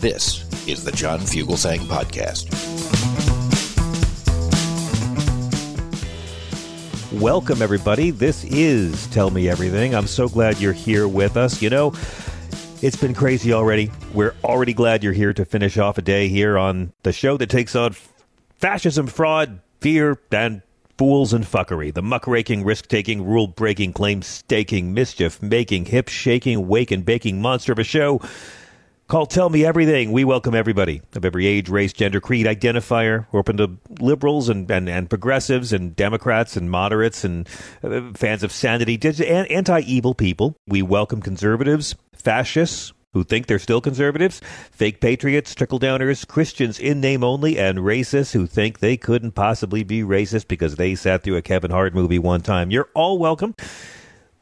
This is the John Fugelsang Podcast. Welcome, everybody. This is Tell Me Everything. I'm so glad you're here with us. You know, it's been crazy already. We're already glad you're here to finish off a day here on the show that takes on fascism, fraud, fear, and fools and fuckery. The muckraking, risk taking, rule breaking, claim staking, mischief making, hip shaking, wake and baking monster of a show. Call Tell Me Everything. We welcome everybody of every age, race, gender, creed, identifier. We're open to liberals and, and, and progressives and Democrats and moderates and uh, fans of sanity, anti evil people. We welcome conservatives, fascists, who think they're still conservatives, fake patriots, trickle downers, Christians in name only, and racists who think they couldn't possibly be racist because they sat through a Kevin Hart movie one time. You're all welcome.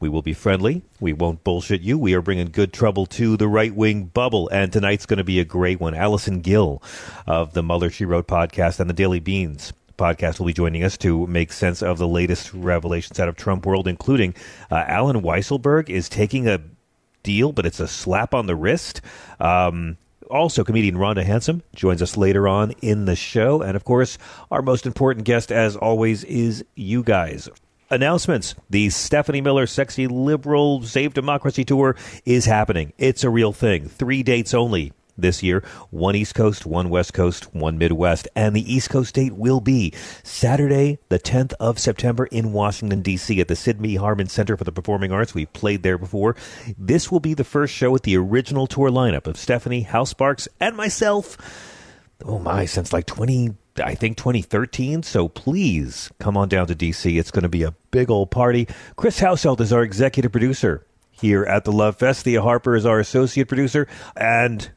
We will be friendly. We won't bullshit you. We are bringing good trouble to the right wing bubble. And tonight's going to be a great one. Allison Gill of the Mueller She Wrote podcast and the Daily Beans podcast will be joining us to make sense of the latest revelations out of Trump world, including uh, Allen Weisselberg is taking a deal, but it's a slap on the wrist. Um, also, comedian Rhonda Hansome joins us later on in the show. And of course, our most important guest, as always, is you guys. Announcements. The Stephanie Miller Sexy Liberal Save Democracy Tour is happening. It's a real thing. Three dates only this year. One East Coast, one West Coast, one Midwest. And the East Coast date will be Saturday, the 10th of September in Washington, D.C. at the Sidney Harman Center for the Performing Arts. We've played there before. This will be the first show with the original tour lineup of Stephanie, Hal Sparks, and myself. Oh my, since like 20, I think 2013. So please come on down to DC. It's going to be a big old party. Chris Hauselt is our executive producer here at the Love Fest. Thea Harper is our associate producer, and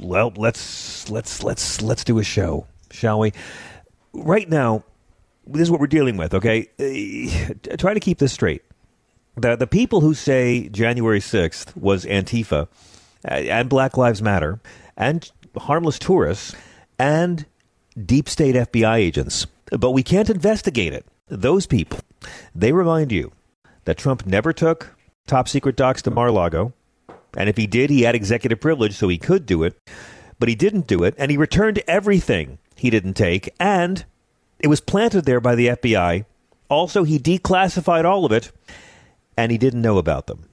well, let's let's let's let's do a show, shall we? Right now, this is what we're dealing with. Okay, uh, try to keep this straight. The the people who say January sixth was Antifa uh, and Black Lives Matter and harmless tourists and deep state FBI agents, but we can't investigate it. Those people, they remind you that Trump never took top secret docs to Mar-Lago and if he did, he had executive privilege, so he could do it. But he didn't do it, and he returned everything he didn't take, and it was planted there by the FBI. Also, he declassified all of it, and he didn't know about them.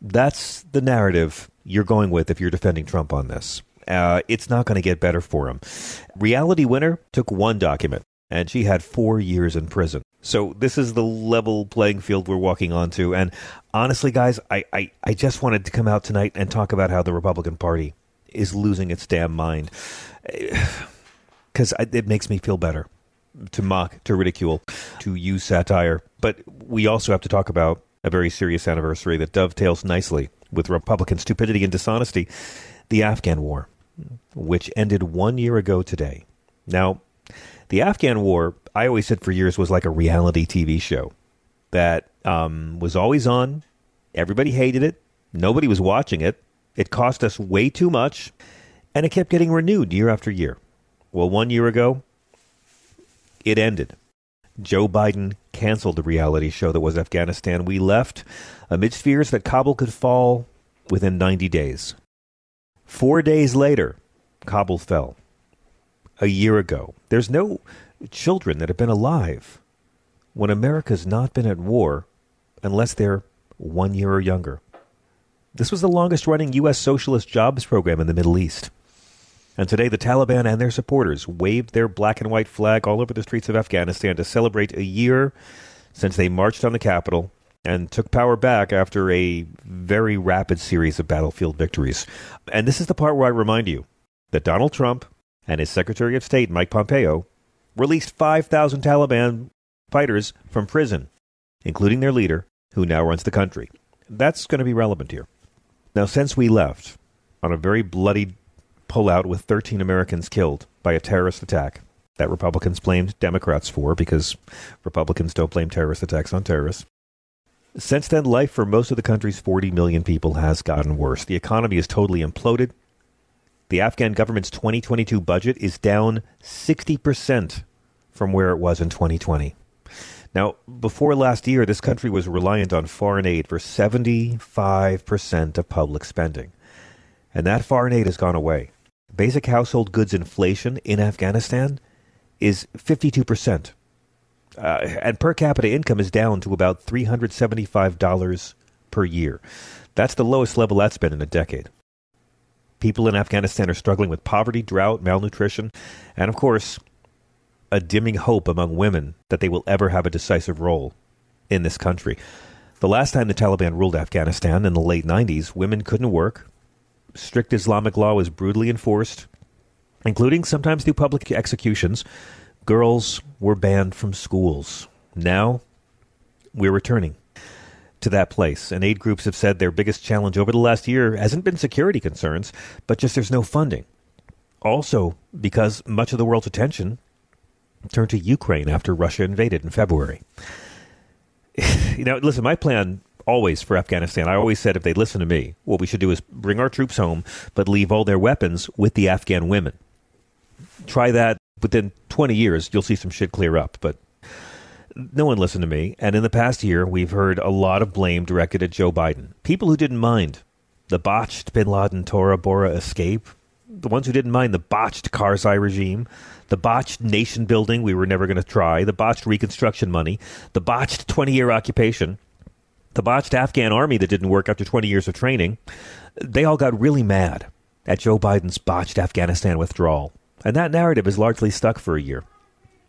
That's the narrative you're going with if you're defending Trump on this. Uh, it's not going to get better for him. Reality Winner took one document, and she had four years in prison. So this is the level playing field we're walking onto. And honestly, guys, I, I, I just wanted to come out tonight and talk about how the Republican Party is losing its damn mind. Because it makes me feel better to mock, to ridicule, to use satire. But we also have to talk about a very serious anniversary that dovetails nicely with Republican stupidity and dishonesty the Afghan War, which ended one year ago today. Now, the Afghan War, I always said for years, was like a reality TV show that um, was always on. Everybody hated it. Nobody was watching it. It cost us way too much, and it kept getting renewed year after year. Well, one year ago, it ended. Joe Biden canceled the reality show that was Afghanistan. We left amidst fears that Kabul could fall within 90 days. Four days later, Kabul fell a year ago. There's no children that have been alive when America's not been at war unless they're one year or younger. This was the longest running U.S. socialist jobs program in the Middle East. And today, the Taliban and their supporters waved their black and white flag all over the streets of Afghanistan to celebrate a year since they marched on the capital and took power back after a very rapid series of battlefield victories. And this is the part where I remind you that Donald Trump and his Secretary of State, Mike Pompeo, released 5,000 Taliban fighters from prison, including their leader, who now runs the country. That's going to be relevant here. Now, since we left on a very bloody pullout with 13 Americans killed by a terrorist attack that Republicans blamed Democrats for because Republicans don't blame terrorist attacks on terrorists. Since then, life for most of the country's 40 million people has gotten worse. The economy is totally imploded. The Afghan government's 2022 budget is down 60% from where it was in 2020. Now, before last year, this country was reliant on foreign aid for 75% of public spending. And that foreign aid has gone away. Basic household goods inflation in Afghanistan is 52%. Uh, and per capita income is down to about $375 per year. That's the lowest level that's been in a decade. People in Afghanistan are struggling with poverty, drought, malnutrition, and of course, a dimming hope among women that they will ever have a decisive role in this country. The last time the Taliban ruled Afghanistan in the late 90s, women couldn't work. Strict Islamic law was brutally enforced, including sometimes through public executions. Girls were banned from schools. Now, we're returning to that place. And aid groups have said their biggest challenge over the last year hasn't been security concerns, but just there's no funding. Also, because much of the world's attention turned to Ukraine after Russia invaded in February. you know, listen, my plan always for Afghanistan, I always said if they listen to me, what we should do is bring our troops home, but leave all their weapons with the Afghan women. Try that within 20 years, you'll see some shit clear up. But no one listened to me. And in the past year, we've heard a lot of blame directed at Joe Biden. People who didn't mind the botched bin Laden Tora Bora escape, the ones who didn't mind the botched Karzai regime, the botched nation building we were never going to try, the botched reconstruction money, the botched 20 year occupation, the botched Afghan army that didn't work after 20 years of training. They all got really mad at Joe Biden's botched Afghanistan withdrawal. And that narrative is largely stuck for a year.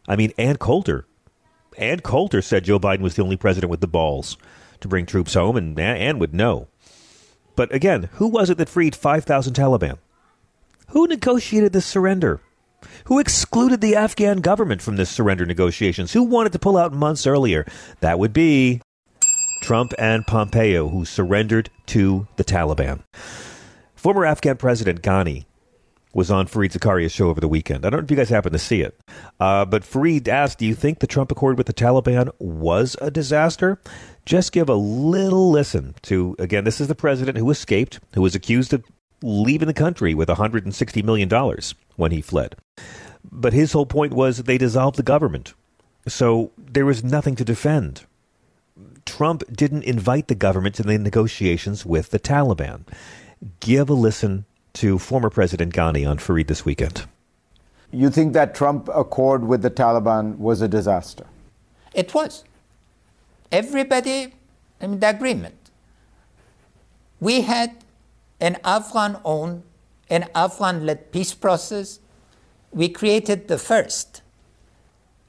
I mean, Ann Coulter. Ann Coulter said Joe Biden was the only president with the balls to bring troops home, and Ann would know. But again, who was it that freed 5,000 Taliban? Who negotiated this surrender? Who excluded the Afghan government from this surrender negotiations? Who wanted to pull out months earlier? That would be Trump and Pompeo, who surrendered to the Taliban. Former Afghan President Ghani was on Fareed Zakaria's show over the weekend. I don't know if you guys happened to see it, uh, but Fareed asked, "Do you think the Trump Accord with the Taliban was a disaster?" Just give a little listen to again. This is the president who escaped, who was accused of leaving the country with 160 million dollars when he fled. But his whole point was they dissolved the government, so there was nothing to defend. Trump didn't invite the government to the negotiations with the Taliban. Give a listen to former President Ghani on Fareed this weekend. You think that Trump accord with the Taliban was a disaster? It was. Everybody, I mean, the agreement. We had an Afghan owned, an Afghan led peace process. We created the first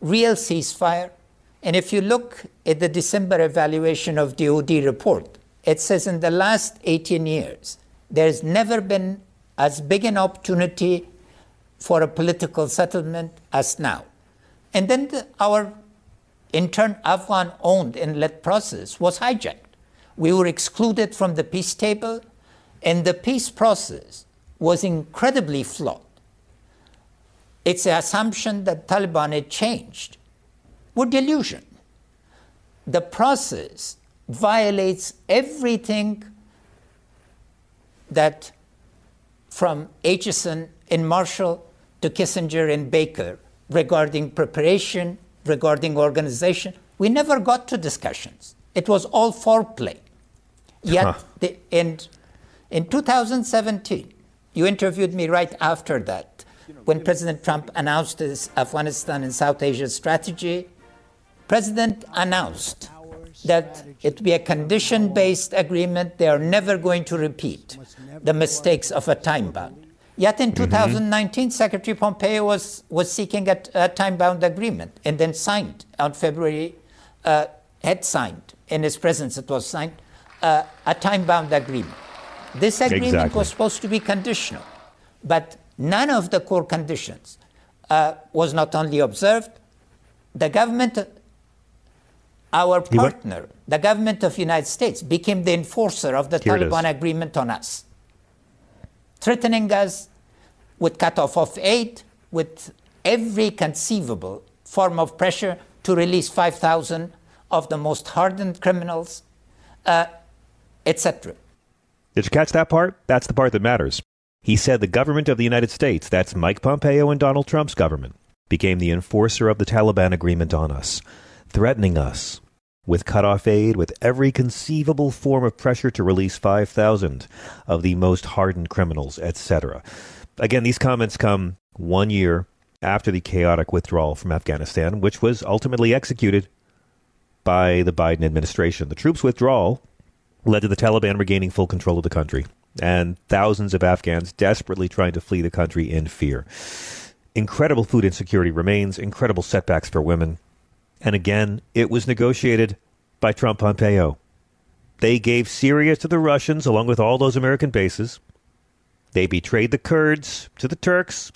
real ceasefire. And if you look at the December evaluation of the OD report, it says in the last 18 years, there's never been as big an opportunity for a political settlement as now. And then the, our intern Afghan owned and led process was hijacked. We were excluded from the peace table, and the peace process was incredibly flawed. It's the assumption that Taliban had changed. Were delusion. The process violates everything that from Acheson and Marshall to Kissinger and Baker regarding preparation, regarding organization. We never got to discussions. It was all foreplay. Yet, huh. the, in, in 2017, you interviewed me right after that when President Trump announced his Afghanistan and South Asia strategy. President announced that it be a condition based agreement. They are never going to repeat the mistakes of a time bound. Yet in 2019, Secretary Pompeo was, was seeking a, a time bound agreement and then signed on February, uh, had signed, in his presence it was signed, uh, a time bound agreement. This agreement Exactly. was supposed to be conditional, but none of the core conditions uh, was not only observed, the government, our partner, the government of United States, became the enforcer of the Here. Taliban agreement on us threatening us with cutoff of aid, with every conceivable form of pressure to release 5,000 of the most hardened criminals, uh, etc. Did you catch that part? That's the part that matters. He said the government of the United States, that's Mike Pompeo and Donald Trump's government, became the enforcer of the Taliban agreement on us, threatening us with cut-off aid, with every conceivable form of pressure to release 5,000 of the most hardened criminals, etc. Again, these comments come one year after the chaotic withdrawal from Afghanistan, which was ultimately executed by the Biden administration. The troops' withdrawal led to the Taliban regaining full control of the country and thousands of Afghans desperately trying to flee the country in fear. Incredible food insecurity remains, incredible setbacks for women. And again, it was negotiated by Trump Pompeo. They gave Syria to the Russians along with all those American bases. They betrayed the Kurds to the Turks.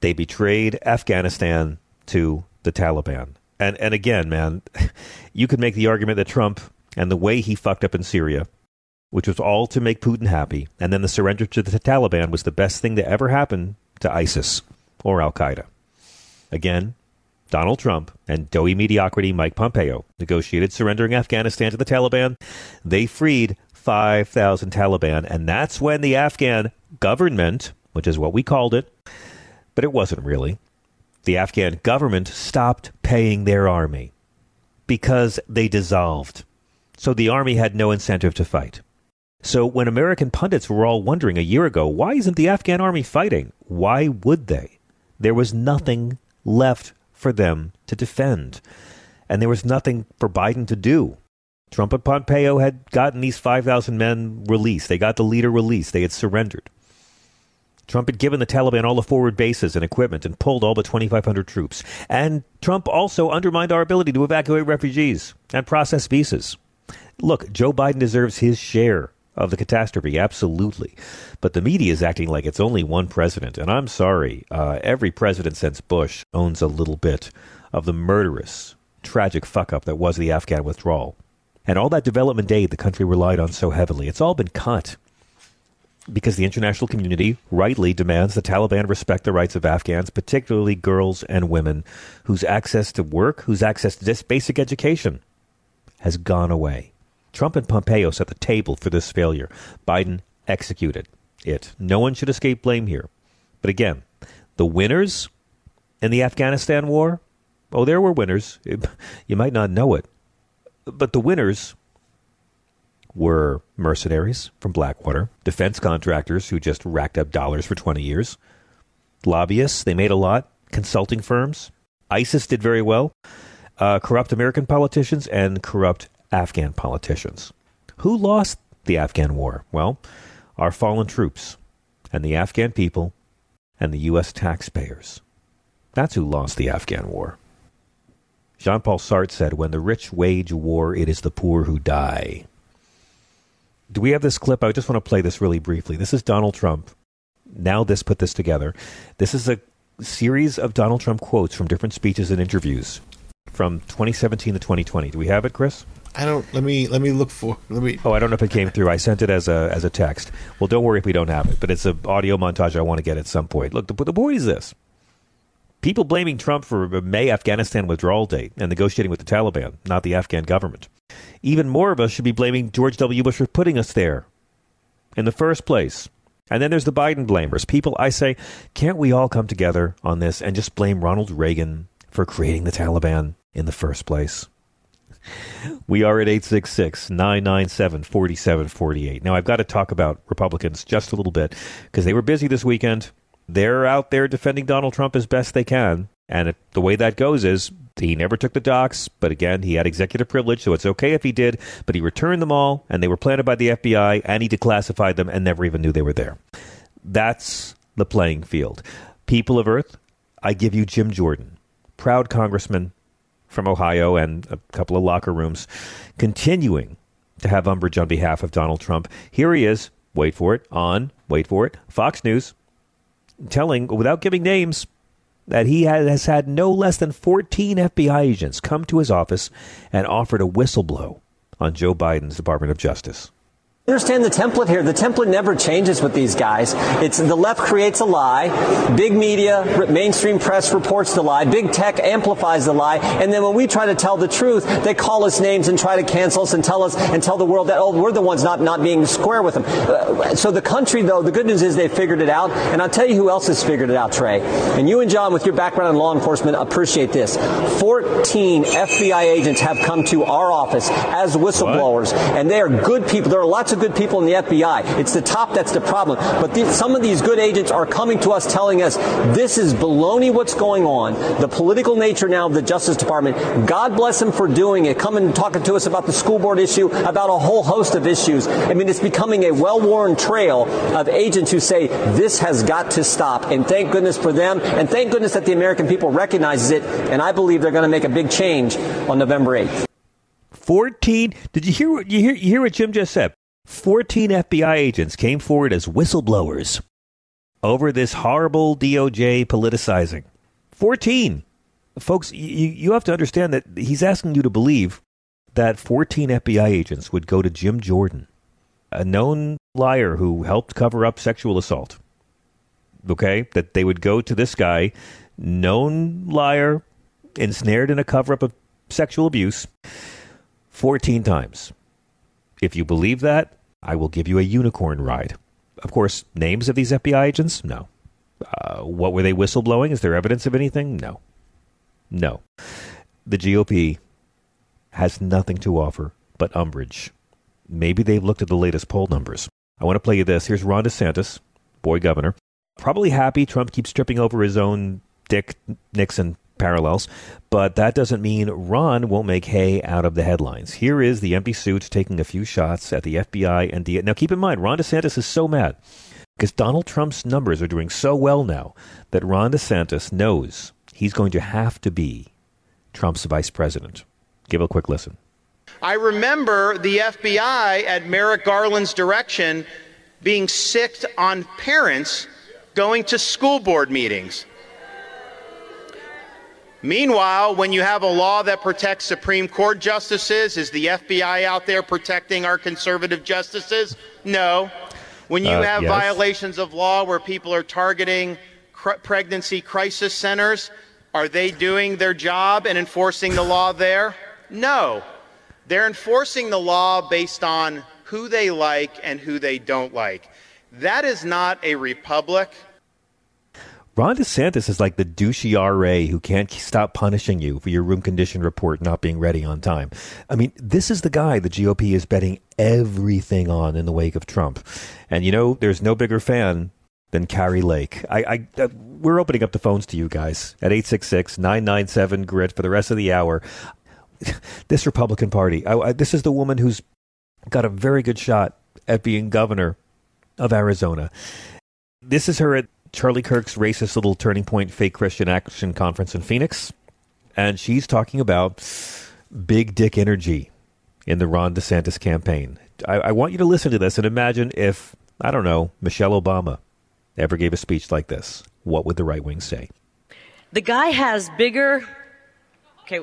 They betrayed Afghanistan to the Taliban. And and again, man, you could make the argument that Trump and the way he fucked up in Syria, which was all to make Putin happy, and then the surrender to the Taliban was the best thing to ever happen to ISIS or Al Qaeda. Again, Donald Trump and doughy mediocrity Mike Pompeo negotiated surrendering Afghanistan to the Taliban. They freed 5,000 Taliban, and that's when the Afghan government, which is what we called it, but it wasn't really, the Afghan government stopped paying their army because they dissolved. So the army had no incentive to fight. So when American pundits were all wondering a year ago, why isn't the Afghan army fighting? Why would they? There was nothing left for them to defend. And there was nothing for Biden to do. Trump and Pompeo had gotten these 5,000 men released. They got the leader released. They had surrendered. Trump had given the Taliban all the forward bases and equipment and pulled all but 2,500 troops. And Trump also undermined our ability to evacuate refugees and process visas. Look, Joe Biden deserves his share of the catastrophe, absolutely. But the media is acting like it's only one president. And I'm sorry, uh, every president since Bush owns a little bit of the murderous, tragic fuck up that was the Afghan withdrawal. And all that development aid the country relied on so heavily, it's all been cut because the international community rightly demands the Taliban respect the rights of Afghans, particularly girls and women, whose access to work, whose access to this basic education has gone away. Trump and Pompeo set the table for this failure. Biden executed it. No one should escape blame here. But again, the winners in the Afghanistan war, oh, there were winners. You might not know it. But the winners were mercenaries from Blackwater, defense contractors who just racked up dollars for 20 years, lobbyists, they made a lot, consulting firms. ISIS did very well, uh, corrupt American politicians, and corrupt Afghan politicians. Who lost the Afghan war? Well, our fallen troops and the Afghan people and the U.S. taxpayers. That's who lost the Afghan war. Jean Paul Sartre said, When the rich wage war, it is the poor who die. Do we have this clip? I just want to play this really briefly. This is Donald Trump. Now, this put this together. This is a series of Donald Trump quotes from different speeches and interviews from 2017 to 2020. Do we have it, Chris? I don't. Let me let me look for. Let me. Oh, I don't know if it came through. I sent it as a as a text. Well, don't worry if we don't have it, but it's an audio montage I want to get at some point. Look, the, the point is this: people blaming Trump for a May Afghanistan withdrawal date and negotiating with the Taliban, not the Afghan government. Even more of us should be blaming George W. Bush for putting us there in the first place. And then there's the Biden blamers. People, I say, can't we all come together on this and just blame Ronald Reagan for creating the Taliban in the first place? We are at 866 997 4748. Now, I've got to talk about Republicans just a little bit because they were busy this weekend. They're out there defending Donald Trump as best they can. And it, the way that goes is he never took the docs, but again, he had executive privilege, so it's okay if he did. But he returned them all, and they were planted by the FBI, and he declassified them and never even knew they were there. That's the playing field. People of Earth, I give you Jim Jordan, proud congressman from Ohio and a couple of locker rooms, continuing to have umbrage on behalf of Donald Trump. Here he is, wait for it, on, wait for it, Fox News, telling, without giving names, that he has had no less than 14 FBI agents come to his office and offer to whistleblow on Joe Biden's Department of Justice. Understand the template here. The template never changes with these guys. It's the left creates a lie, big media, mainstream press reports the lie, big tech amplifies the lie, and then when we try to tell the truth, they call us names and try to cancel us and tell us and tell the world that oh we're the ones not not being square with them. Uh, so the country though, the good news is they figured it out, and I'll tell you who else has figured it out, Trey. And you and John, with your background in law enforcement, appreciate this. Fourteen FBI agents have come to our office as whistleblowers, what? and they are good people. There are lots of good people in the FBI. It's the top that's the problem. But the, some of these good agents are coming to us telling us this is baloney what's going on. The political nature now of the Justice Department. God bless them for doing it. Coming and talking to us about the school board issue, about a whole host of issues. I mean, it's becoming a well-worn trail of agents who say this has got to stop. And thank goodness for them. And thank goodness that the American people recognizes it. And I believe they're going to make a big change on November 8th. 14 did you hear what you hear you hear what Jim just said 14 FBI agents came forward as whistleblowers over this horrible DOJ politicizing. 14. Folks, you, you have to understand that he's asking you to believe that 14 FBI agents would go to Jim Jordan, a known liar who helped cover up sexual assault. Okay? That they would go to this guy, known liar, ensnared in a cover up of sexual abuse, 14 times. If you believe that, I will give you a unicorn ride. Of course, names of these FBI agents? No. Uh, what were they whistleblowing? Is there evidence of anything? No. No. The GOP has nothing to offer but umbrage. Maybe they've looked at the latest poll numbers. I want to play you this. Here's Ron DeSantis, boy governor, probably happy Trump keeps tripping over his own Dick Nixon parallels, but that doesn't mean Ron won't make hay out of the headlines. Here is the empty suit taking a few shots at the FBI and the. Now, keep in mind, Ron DeSantis is so mad because Donald Trump's numbers are doing so well now that Ron DeSantis knows he's going to have to be Trump's vice president. Give a quick listen. I remember the FBI at Merrick Garland's direction being sicked on parents going to school board meetings. Meanwhile, when you have a law that protects Supreme Court justices, is the FBI out there protecting our conservative justices? No. When you uh, have yes. violations of law where people are targeting cr- pregnancy crisis centers, are they doing their job and enforcing the law there? No. They're enforcing the law based on who they like and who they don't like. That is not a republic. Ron DeSantis is like the douchey RA who can't stop punishing you for your room condition report not being ready on time. I mean, this is the guy the GOP is betting everything on in the wake of Trump. And you know, there's no bigger fan than Kari Lake. I, I, uh, we're opening up the phones to you guys at 866-997-GRIT for the rest of the hour. this Republican Party, I, I, this is the woman who's got a very good shot at being governor of Arizona. This is her at Charlie Kirk's racist little turning point fake Christian action conference in Phoenix. And she's talking about big dick energy in the Ron DeSantis campaign. I, I want you to listen to this and imagine if, I don't know, Michelle Obama ever gave a speech like this. What would the right wing say? The guy has bigger. Okay.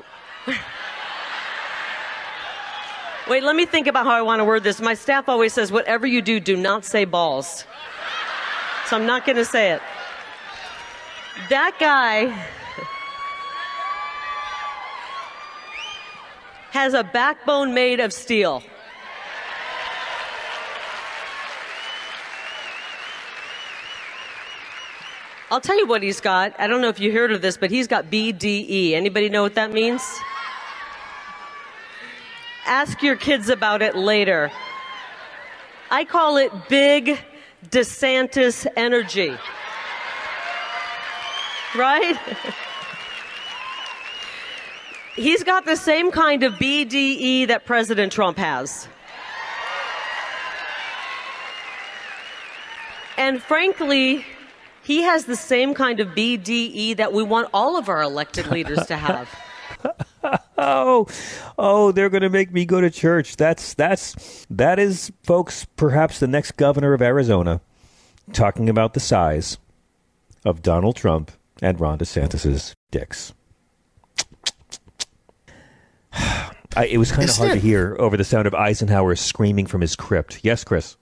Wait, let me think about how I want to word this. My staff always says, whatever you do, do not say balls so I'm not going to say it. That guy has a backbone made of steel. I'll tell you what he's got. I don't know if you heard of this, but he's got BDE. Anybody know what that means? Ask your kids about it later. I call it big DeSantis energy. Right? He's got the same kind of BDE that President Trump has. And frankly, He has the same kind of BDE that we want all of our elected leaders to have. oh, oh, they're going to make me go to church. That's that's that is, folks. Perhaps the next governor of Arizona talking about the size of Donald Trump and Ron DeSantis's dicks. I, it was kind of hard to hear over the sound of Eisenhower screaming from his crypt. Yes, Chris.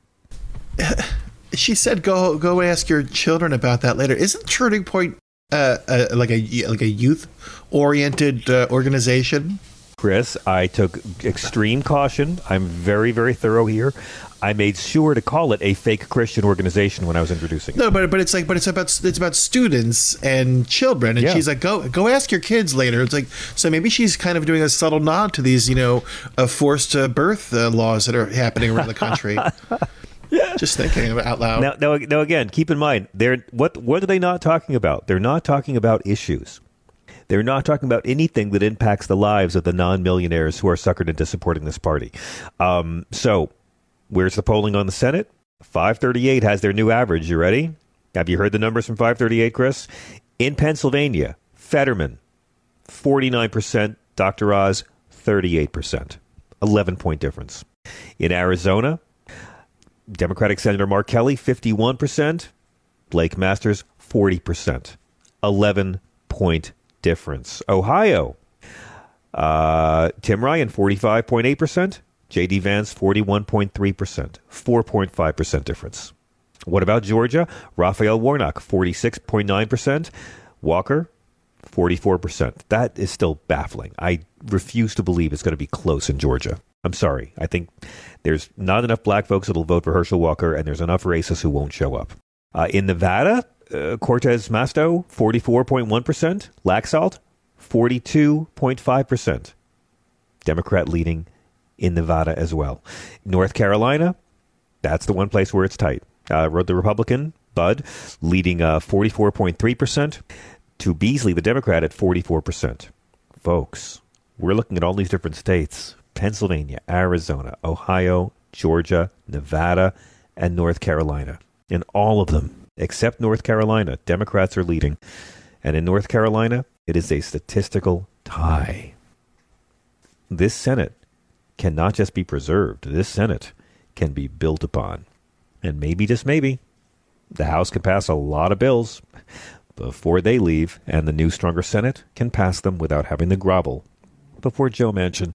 She said, "Go, go ask your children about that later." Isn't Turning Point uh, uh, like a like a youth oriented uh, organization? Chris, I took extreme caution. I'm very, very thorough here. I made sure to call it a fake Christian organization when I was introducing. No, but but it's like but it's about it's about students and children, and yeah. she's like, go go ask your kids later. It's like so maybe she's kind of doing a subtle nod to these you know uh, forced uh, birth uh, laws that are happening around the country. Just thinking out loud. Now, now, now, again, keep in mind, they're what what are they not talking about? They're not talking about issues. They're not talking about anything that impacts the lives of the non-millionaires who are suckered into supporting this party. Um, so, where's the polling on the Senate? 538 has their new average. You ready? Have you heard the numbers from 538, Chris? In Pennsylvania, Fetterman, 49%, Dr. Oz, 38%. 11 point difference. In Arizona, Democratic Senator Mark Kelly, 51%. Blake Masters, 40%. 11 point difference. Ohio, uh, Tim Ryan, 45.8%. J.D. Vance, 41.3%. 4.5% difference. What about Georgia? Raphael Warnock, 46.9%. Walker, 44%. That is still baffling. I refuse to believe it's going to be close in Georgia. I'm sorry. I think there's not enough black folks that'll vote for Herschel Walker, and there's enough racists who won't show up. Uh, in Nevada, uh, Cortez Masto, 44.1%. Laxalt, 42.5%. Democrat leading in Nevada as well. North Carolina, that's the one place where it's tight. Uh, the Republican, Budd, leading uh, 44.3%. To Beasley, the Democrat, at 44%. Folks, we're looking at all these different states Pennsylvania, Arizona, Ohio, Georgia, Nevada, and North Carolina. In all of them, except North Carolina, Democrats are leading. And in North Carolina, it is a statistical tie. This Senate cannot just be preserved, this Senate can be built upon. And maybe, just maybe, the House can pass a lot of bills before they leave, and the new, stronger Senate can pass them without having to grovel before Joe Manchin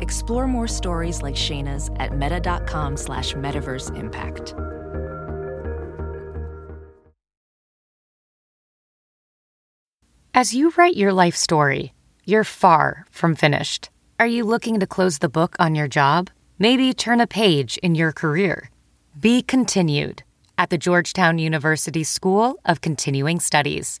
Explore more stories like Shayna's at meta.com slash metaverse impact. As you write your life story, you're far from finished. Are you looking to close the book on your job? Maybe turn a page in your career? Be continued at the Georgetown University School of Continuing Studies.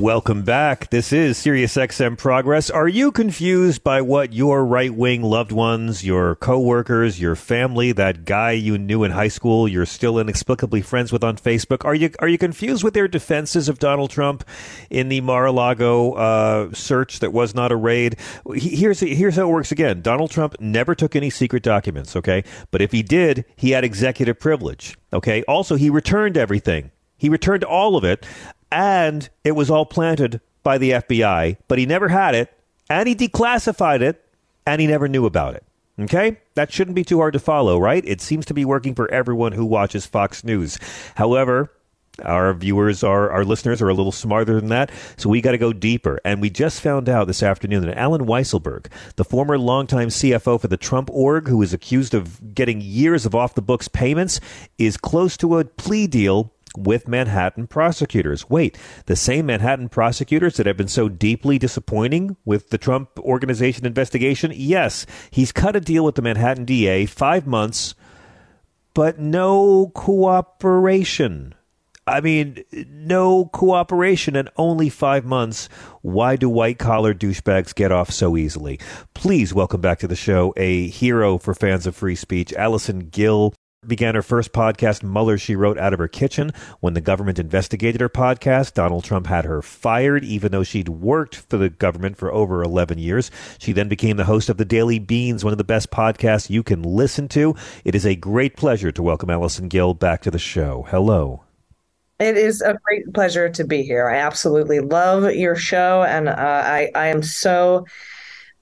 Welcome back. This is SiriusXM Progress. Are you confused by what your right wing loved ones, your coworkers, your family, that guy you knew in high school, you're still inexplicably friends with on Facebook? Are you are you confused with their defenses of Donald Trump in the Mar-a-Lago uh, search that was not a raid? Here's here's how it works again. Donald Trump never took any secret documents. Okay, but if he did, he had executive privilege. Okay. Also, he returned everything. He returned all of it and it was all planted by the FBI, but he never had it, and he declassified it, and he never knew about it. Okay? That shouldn't be too hard to follow, right? It seems to be working for everyone who watches Fox News. However, Our viewers, our, our listeners are a little smarter than that, so we got to go deeper. And we just found out this afternoon that Allen Weisselberg, the former longtime CFO for the Trump org, who is accused of getting years of off the books payments, is close to a plea deal with Manhattan prosecutors. Wait, the same Manhattan prosecutors that have been so deeply disappointing with the Trump organization investigation? Yes, he's cut a deal with the Manhattan DA, five months, but no cooperation. I mean, no cooperation and only five months. Why do white collar douchebags get off so easily? Please welcome back to the show a hero for fans of free speech, Allison Gill began her first podcast, Mueller, she wrote out of her kitchen. When the government investigated her podcast, Donald Trump had her fired, even though she'd worked for the government for over 11 years. She then became the host of The Daily Beans, one of the best podcasts you can listen to. It is a great pleasure to welcome Allison Gill back to the show. Hello. It is a great pleasure to be here. I absolutely love your show, and uh, I, I am so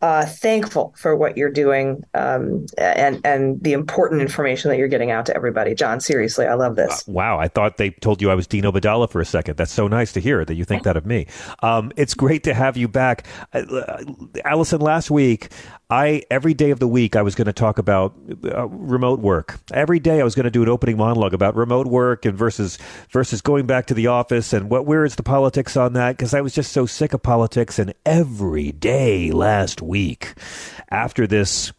uh, thankful for what you're doing um, and and the important information that you're getting out to everybody. John, seriously, I love this. Uh, wow, I thought they told you I was Dean Obeidallah for a second. That's so nice to hear that you think that of me. Um, it's great to have you back, uh, Allison. Last week, I every day of the week I was going to talk about uh, remote work. Every day I was going to do an opening monologue about remote work and versus versus going back to the office and what where is the politics on that? Because I was just so sick of politics. And every day last week after this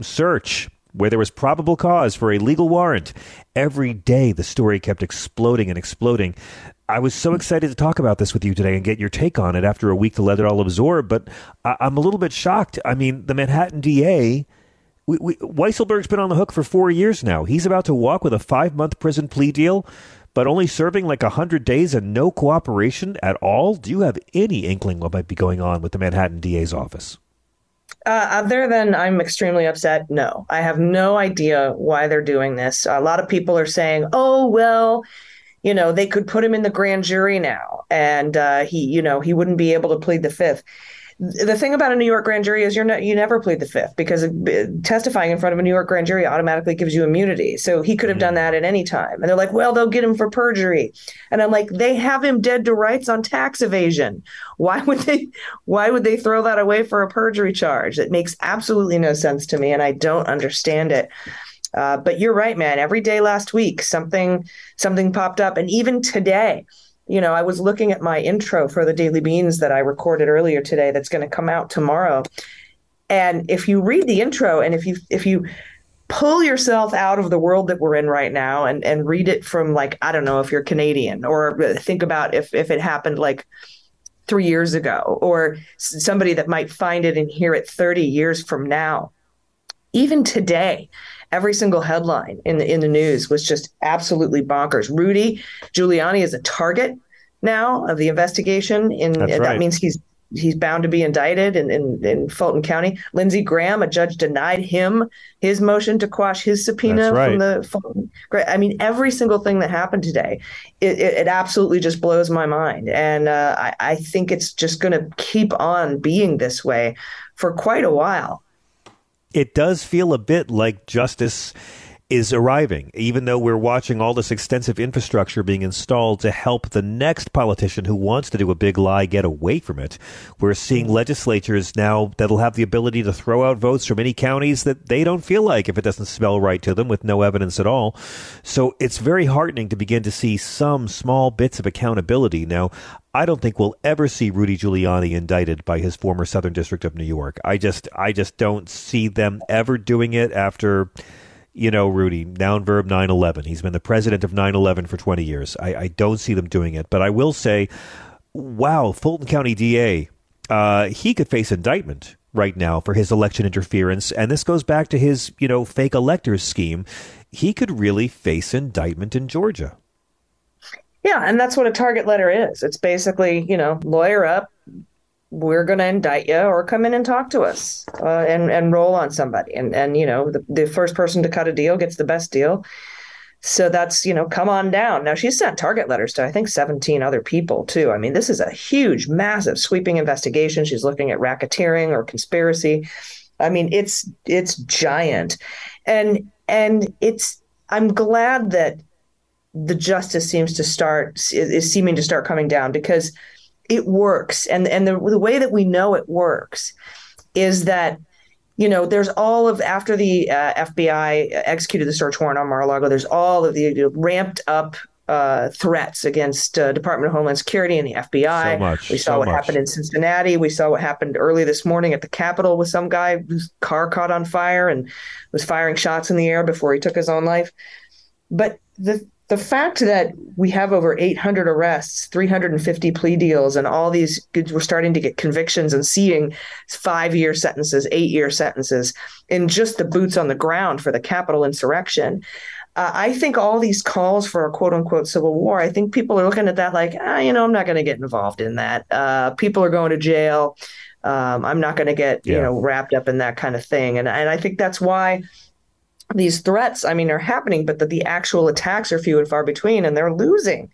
search where there was probable cause for a legal warrant every day the story kept exploding and exploding I was so excited to talk about this with you today and get your take on it after a week to let it all absorb. But I, am a little bit shocked. I mean, the Manhattan DA, we, we, Weisselberg's been on the hook for four years now. He's about to walk with a five month prison plea deal, but only serving like 100 days and no cooperation at all. Do you have any inkling what might be going on with the Manhattan DA's office? Uh, other than I'm extremely upset, no. I have no idea why they're doing this. A lot of people are saying, oh, well, you know, they could put him in the grand jury now, and uh, he, you know, he wouldn't be able to plead the fifth. The thing about a New York grand jury is you're not, you never plead the fifth because testifying in front of a New York grand jury automatically gives you immunity. So he could have done mm-hmm. that at any time. And they're like, well, they'll get him for perjury. And I'm like, they have him dead to rights on tax evasion. Why would they why would they throw that away for a perjury charge? It makes absolutely no sense to me and I don't understand it. Uh, but you're right, man. Every day last week, something something popped up, and even today, you know, I was looking at my intro for the Daily Beans that I recorded earlier today. That's going to come out tomorrow. And if you read the intro, and if you if you pull yourself out of the world that we're in right now and and read it from like I don't know if you're Canadian or think about if if it happened like three years ago or somebody that might find it and hear it 30 years from now even today every single headline in the in the news was just absolutely bonkers. Rudy Giuliani is a target now of the investigation. In right. that means he's he's bound to be indicted in, in, in, Fulton County. Lindsey Graham, a judge denied him his motion to quash his subpoena right. from the Fulton. I mean, every single thing that happened today, it, it, it absolutely just blows my mind. And uh, I, I think it's just going to keep on being this way for quite a while it does feel a bit like justice is arriving, even though we're watching all this extensive infrastructure being installed to help the next politician who wants to do a big lie get away from it. We're seeing mm-hmm. legislatures now that'll have the ability to throw out votes from any counties that they don't feel like if it doesn't smell right to them with no evidence at all. So it's very heartening to begin to see some small bits of accountability. Now, I don't think we'll ever see Rudy Giuliani indicted by his former Southern District of New York. I just I just don't see them ever doing it after you know, Rudy, noun verb 9 11. He's been the president of 9 11 for 20 years. I, I, don't see them doing it. But I will say, wow, Fulton County DA, uh, he could face indictment right now for his election interference. And this goes back to his, you know, fake electors scheme. He could really face indictment in Georgia. Yeah, and that's what a target letter is. It's basically, you know, lawyer up, we're going to indict you or come in and talk to us uh, and and roll on somebody. And and you know the, the first person to cut a deal gets the best deal. So that's you know come on down. Now she's sent target letters to i think 17 other people too. I mean this is a huge massive sweeping investigation. She's looking at racketeering or conspiracy. I mean it's it's giant. And and it's i'm glad that the justice seems to start is seeming to start coming down because it works, and and the the way that we know it works is that you know, there's all of after the uh, FBI executed the search warrant on Mar-a-Lago. There's all of the you know, ramped up uh, threats against uh, Department of Homeland Security and the FBI. So much, we saw so what much. happened in Cincinnati. We saw what happened early this morning at the Capitol with some guy whose car caught on fire and was firing shots in the air before he took his own life. But the the fact that we have over 800 arrests, 350 plea deals, and all these, goods, we're starting to get convictions and seeing five year sentences, eight year sentences in just the boots on the ground for the capital insurrection. Uh, I think all these calls for a quote unquote civil war, I think people are looking at that like, ah, you know, I'm not going to get involved in that. Uh, people are going to jail. Um, I'm not going to get, yeah. you know, wrapped up in that kind of thing. And, and I think that's why these threats, I mean, are happening, but that the actual attacks are few and far between, and they're losing.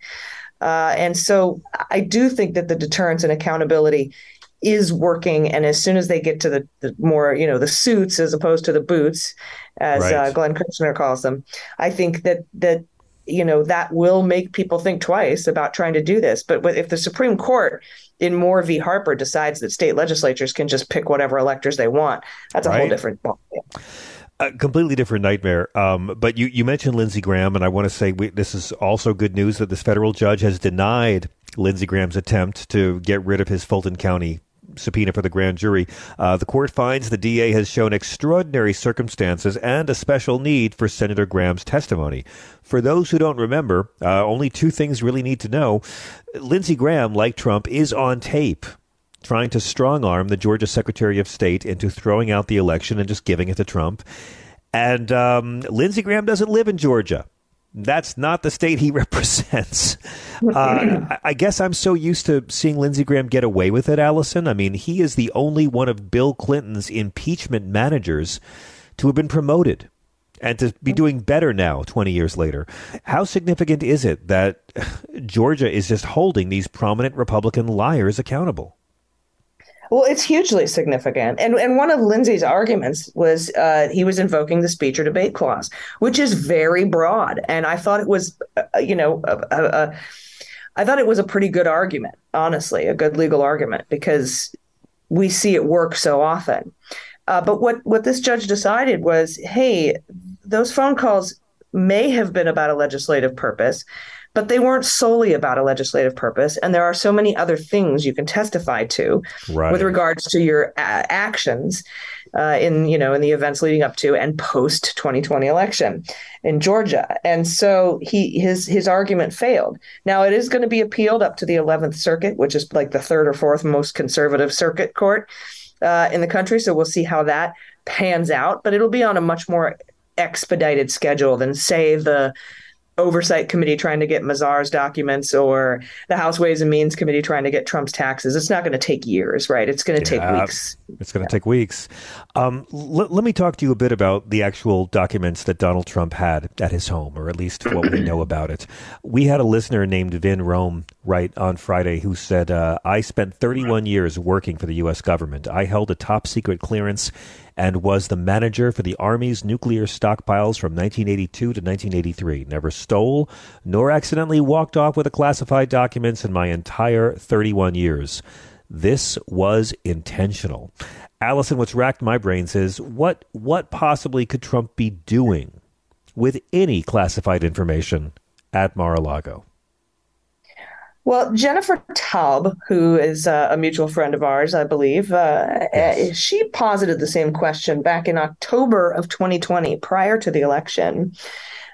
Uh, and so I do think that the deterrence and accountability is working. And as soon as they get to the, the more, you know, the suits as opposed to the boots, as right. uh, Glenn Kirschner calls them, I think that that you know that will make people think twice about trying to do this. But if the Supreme Court in Moore v. Harper decides that state legislatures can just pick whatever electors they want, that's a right. whole different ballgame a completely different nightmare. Um, but you, you mentioned Lindsey Graham, and I want to say we, this is also good news that this federal judge has denied Lindsey Graham's attempt to get rid of his Fulton County subpoena for the grand jury. Uh, the court finds the DA has shown extraordinary circumstances and a special need for Senator Graham's testimony. For those who don't remember, uh, only two things really need to know. Lindsey Graham, like Trump, is on tape trying to strong arm the Georgia Secretary of State into throwing out the election and just giving it to Trump. And um, Lindsey Graham doesn't live in Georgia. That's not the state he represents. Uh, I guess I'm so used to seeing Lindsey Graham get away with it, Allison. I mean, he is the only one of Bill Clinton's impeachment managers to have been promoted and to be doing better now 20 years later. How significant is it that Georgia is just holding these prominent Republican liars accountable? Well, it's hugely significant. And and one of Lindsey's arguments was uh, he was invoking the speech or debate clause, which is very broad. And I thought it was, uh, you know, I thought it was a pretty good argument, honestly, a good legal argument, because we see it work so often. Uh, but what, what this judge decided was hey, those phone calls may have been about a legislative purpose but they weren't solely about a legislative purpose. And there are so many other things you can testify to right. with regards to your a- actions uh, in you know in the events leading up to and post 2020 election in Georgia. And so he his his argument failed. Now it is going to be appealed up to the 11th Circuit, which is like the third or fourth most conservative circuit court uh, in the country. So we'll see how that pans out. But it'll be on a much more expedited schedule than say the oversight committee trying to get Mazars' documents or the House Ways and Means committee trying to get Trump's taxes. It's not going to take years, right? It's going to yeah, take weeks. It's going to yeah. take weeks. Um, l- let me talk to you a bit about the actual documents that Donald Trump had at his home, or at least what we know about it. We had a listener named Vin Rome write on Friday who said, uh, I spent 31 years working for the U.S. government. I held a top secret clearance and was the manager for the Army's nuclear stockpiles from 1982 to 1983. Never stole nor accidentally walked off with the classified documents in my entire 31 years. This was intentional. Allison, what's racked my brains is what what possibly could Trump be doing with any classified information at Mar-a-Lago? Well, Jennifer Taub, who is uh, a mutual friend of ours, I believe, uh, yes. she posited the same question back in October of 2020, prior to the election,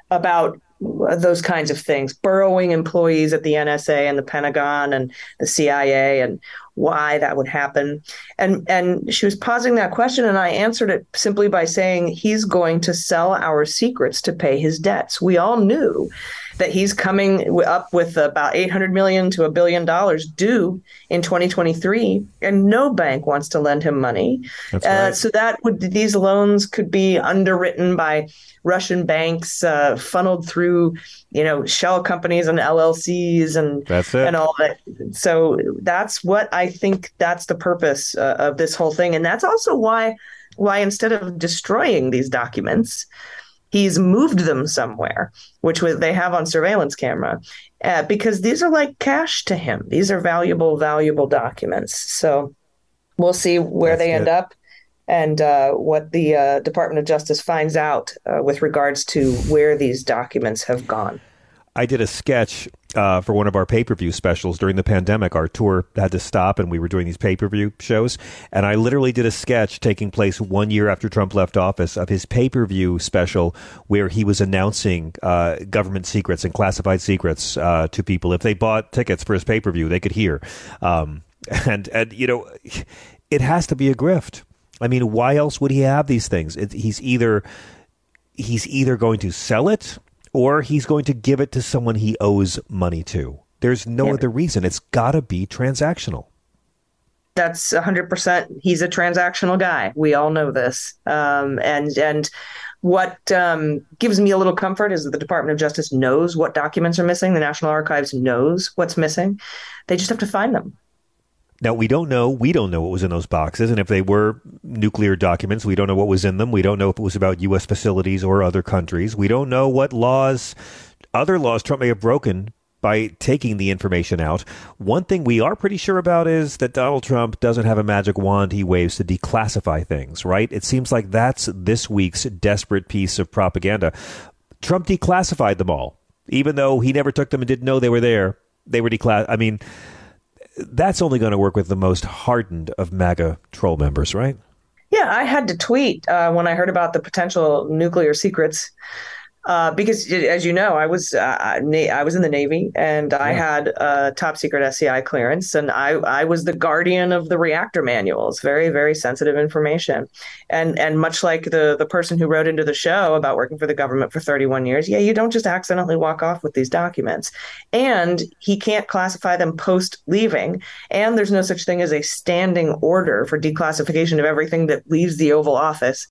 about those kinds of things burrowing employees at the NSA and the Pentagon and the CIA and why that would happen and and she was posing that question and I answered it simply by saying he's going to sell our secrets to pay his debts we all knew that he's coming up with about 800 million to a billion dollars due in 2023 and no bank wants to lend him money uh, right. so that would these loans could be underwritten by russian banks uh, funneled through you know shell companies and llcs and that's it. and all that so that's what i think that's the purpose uh, of this whole thing and that's also why why instead of destroying these documents he's moved them somewhere, which they have on surveillance camera, uh, because these are like cash to him. These are valuable, valuable documents. So we'll see where That's they good. end up and uh, what the uh, Department of Justice finds out uh, with regards to where these documents have gone. I did a sketch uh, for one of our pay per view specials during the pandemic. Our tour had to stop, and we were doing these pay per view shows. And I literally did a sketch taking place one year after Trump left office of his pay per view special, where he was announcing uh, government secrets and classified secrets uh, to people. If they bought tickets for his pay per view, they could hear. Um, and and you know, it has to be a grift. I mean, why else would he have these things? It, he's either he's either going to sell it or he's going to give it to someone he owes money to. There's no yeah. other reason. It's got to be transactional. That's 100%. He's a transactional guy. We all know this. Um, and and what um, gives me a little comfort is that the Department of Justice knows what documents are missing. The National Archives knows what's missing. They just have to find them. Now we don't know. We don't know what was in those boxes, and if they were nuclear documents, we don't know what was in them. We don't know if it was about U.S. facilities or other countries. We don't know what laws, other laws, Trump may have broken by taking the information out. One thing we are pretty sure about is that Donald Trump doesn't have a magic wand he waves to declassify things. Right? It seems like that's this week's desperate piece of propaganda. Trump declassified them all, even though he never took them and didn't know they were there. They were declassified. I mean that's only going to work with the most hardened of MAGA troll members, right? Yeah, I had to tweet uh, when I heard about the potential nuclear secrets uh, because as you know, I was uh, I was in the Navy and I had a top secret SCI clearance, and I I was the guardian of the reactor manuals, very very sensitive information, and and much like the the person who wrote into the show about working for the government for 31 years, yeah, you don't just accidentally walk off with these documents, and he can't classify them post leaving, and there's no such thing as a standing order for declassification of everything that leaves the Oval Office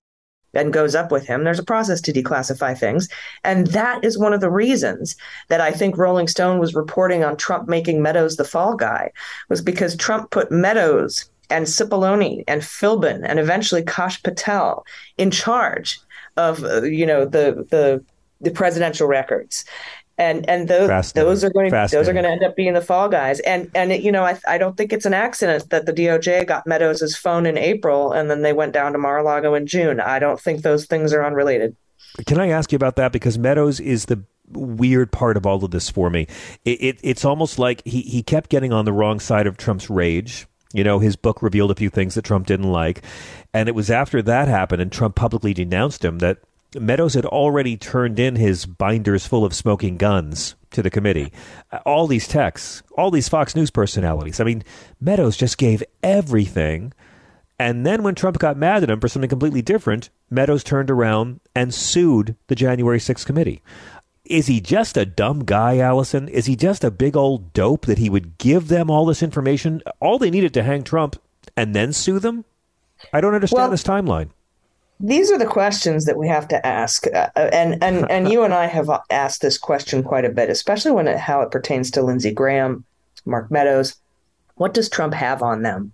and goes up with him. There's a process to declassify things. And that is one of the reasons that I think Rolling Stone was reporting on Trump making Meadows the fall guy, was because Trump put Meadows and Cipollone and Philbin and eventually Kash Patel in charge of, uh, you know, the, the, the presidential records and and those those are going to those are going to end up being the fall guys. And and it, you know I, I don't think it's an accident that the DOJ got Meadows' phone in April and then they went down to Mar-a-Lago in June. I don't think those things are unrelated. Can I ask you about that? Because Meadows is the weird part of all of this for me. It, it it's almost like he he kept getting on the wrong side of Trump's rage. You know, his book revealed a few things that Trump didn't like. And it was after that happened and Trump publicly denounced him that Meadows had already turned in his binders full of smoking guns to the committee. Uh, all these texts, all these Fox News personalities. I mean, Meadows just gave everything. And then when Trump got mad at him for something completely different, Meadows turned around and sued the January 6th committee. Is he just a dumb guy, Allison? Is he just a big old dope that he would give them all this information, all they needed to hang Trump, and then sue them? I don't understand well, this timeline these are the questions that we have to ask uh, and and and you and I have asked this question quite a bit especially when it, how it pertains to Lindsey Graham Mark Meadows. What does Trump have on them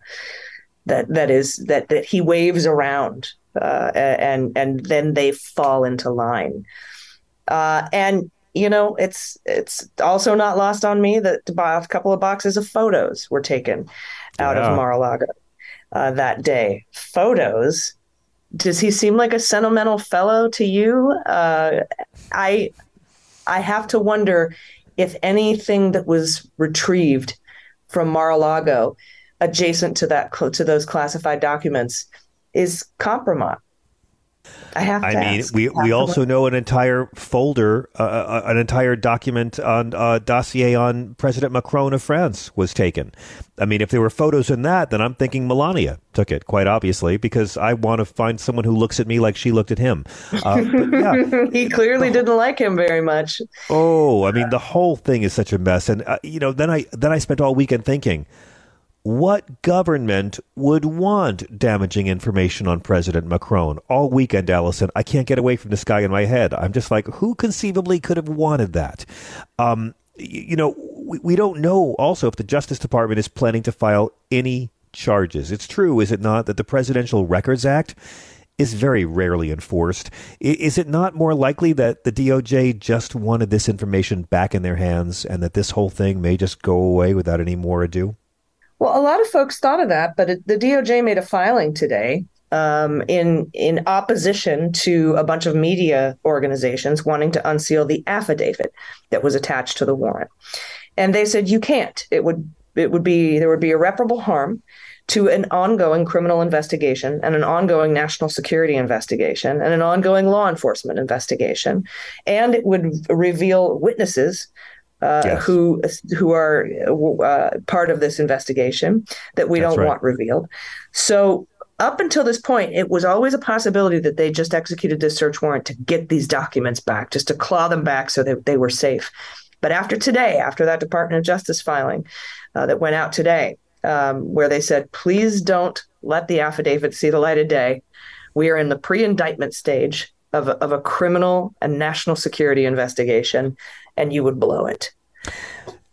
that that is that that he waves around uh, and and then they fall into line? Uh, and you know it's it's also not lost on me that a couple of boxes of photos were taken out yeah. of Mar-a-Lago uh, that day. Photos does he seem like a sentimental fellow to you? Uh, I I have to wonder if anything that was retrieved from Mar-a-Lago adjacent to that to those classified documents is compromised. I have. I mean, we we also know an entire folder, uh, uh, an entire document on uh, dossier on President Macron of France was taken. I mean, if there were photos in that, then I'm thinking Melania took it, quite obviously, because I want to find someone who looks at me like she looked at him. Uh, yeah. he clearly the, didn't like him very much. Oh, I mean, the whole thing is such a mess, and uh, you know, then I then I spent all weekend thinking what government would want damaging information on President Macron? All weekend, Allison, I can't get away from this guy in my head. I'm just like, who conceivably could have wanted that? Um, you know, we, we don't know also if the Justice Department is planning to file any charges. It's true, is it not, that the Presidential Records Act is very rarely enforced. Is it not more likely that the DOJ just wanted this information back in their hands and that this whole thing may just go away without any more ado? Well, a lot of folks thought of that, but it, the DOJ made a filing today um, in in opposition to a bunch of media organizations wanting to unseal the affidavit that was attached to the warrant, and they said you can't. It would it would be there would be irreparable harm to an ongoing criminal investigation and an ongoing national security investigation and an ongoing law enforcement investigation. And it would reveal witnesses uh, yes. who who are uh, part of this investigation that we That's don't right. want revealed. So up until this point, it was always a possibility that they just executed this search warrant to get these documents back, just to claw them back so that they were safe. But after today, after that Department of Justice filing uh, that went out today, um, where they said, please don't let the affidavit see the light of day. We are in the pre indictment stage of a, of a criminal and national security investigation, and you would blow it.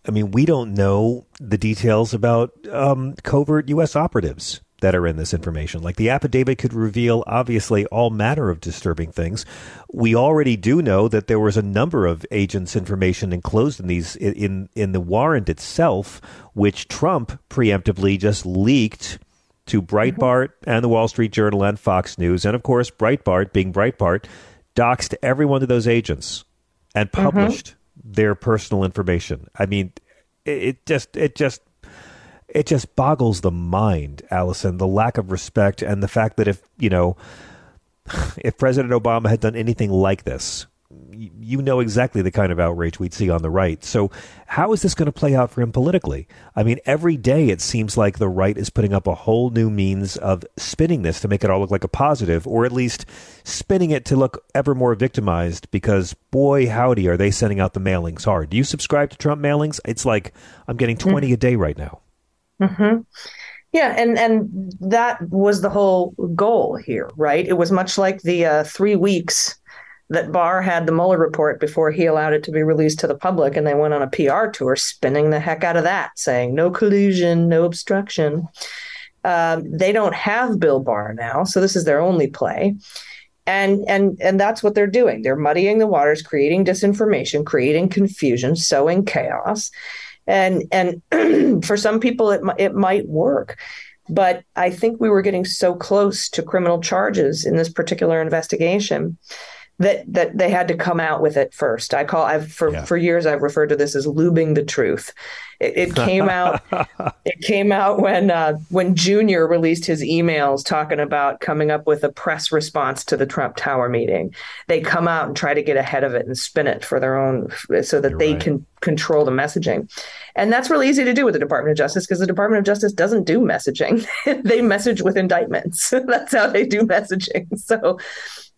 I mean, we don't know the details about um, covert U.S. operatives that are in this information. Like the affidavit could reveal, obviously, all manner of disturbing things. We already do know that there was a number of agents' information enclosed in these in in the warrant itself, which Trump preemptively just leaked to Breitbart mm-hmm. and the Wall Street Journal and Fox News, and of course Breitbart, being Breitbart, doxed every one of those agents and mm-hmm. published mm-hmm. Their personal information. I mean, it just it just it just boggles the mind, Allison, the lack of respect and the fact that if, you know, if President Obama had done anything like this, you know exactly the kind of outrage we'd see on the right. So, how is this going to play out for him politically? I mean, every day it seems like the right is putting up a whole new means of spinning this to make it all look like a positive, or at least spinning it to look ever more victimized because, boy, howdy, are they sending out the mailings hard. Do you subscribe to Trump mailings? It's like I'm getting 20 a day right now. Mm-hmm. Yeah, and and that was the whole goal here, right? It was much like the uh, three weeks that Barr had the Mueller report before he allowed it to be released to the public, and they went on a PR tour spinning the heck out of that, saying no collusion, no obstruction. Um, they don't have Bill Barr now, so this is their only play. And and and that's what they're doing. They're muddying the waters, creating disinformation, creating confusion, sowing chaos and and for some people it it might work but i think we were getting so close to criminal charges in this particular investigation that that they had to come out with it first. I call I've for yeah. for years I've referred to this as lubing the truth. It, it came out it came out when uh, when Junior released his emails talking about coming up with a press response to the Trump Tower meeting. They come out and try to get ahead of it and spin it for their own so that You're they right. can control the messaging. And that's really easy to do with the Department of Justice because the Department of Justice doesn't do messaging. they message with indictments. that's how they do messaging. So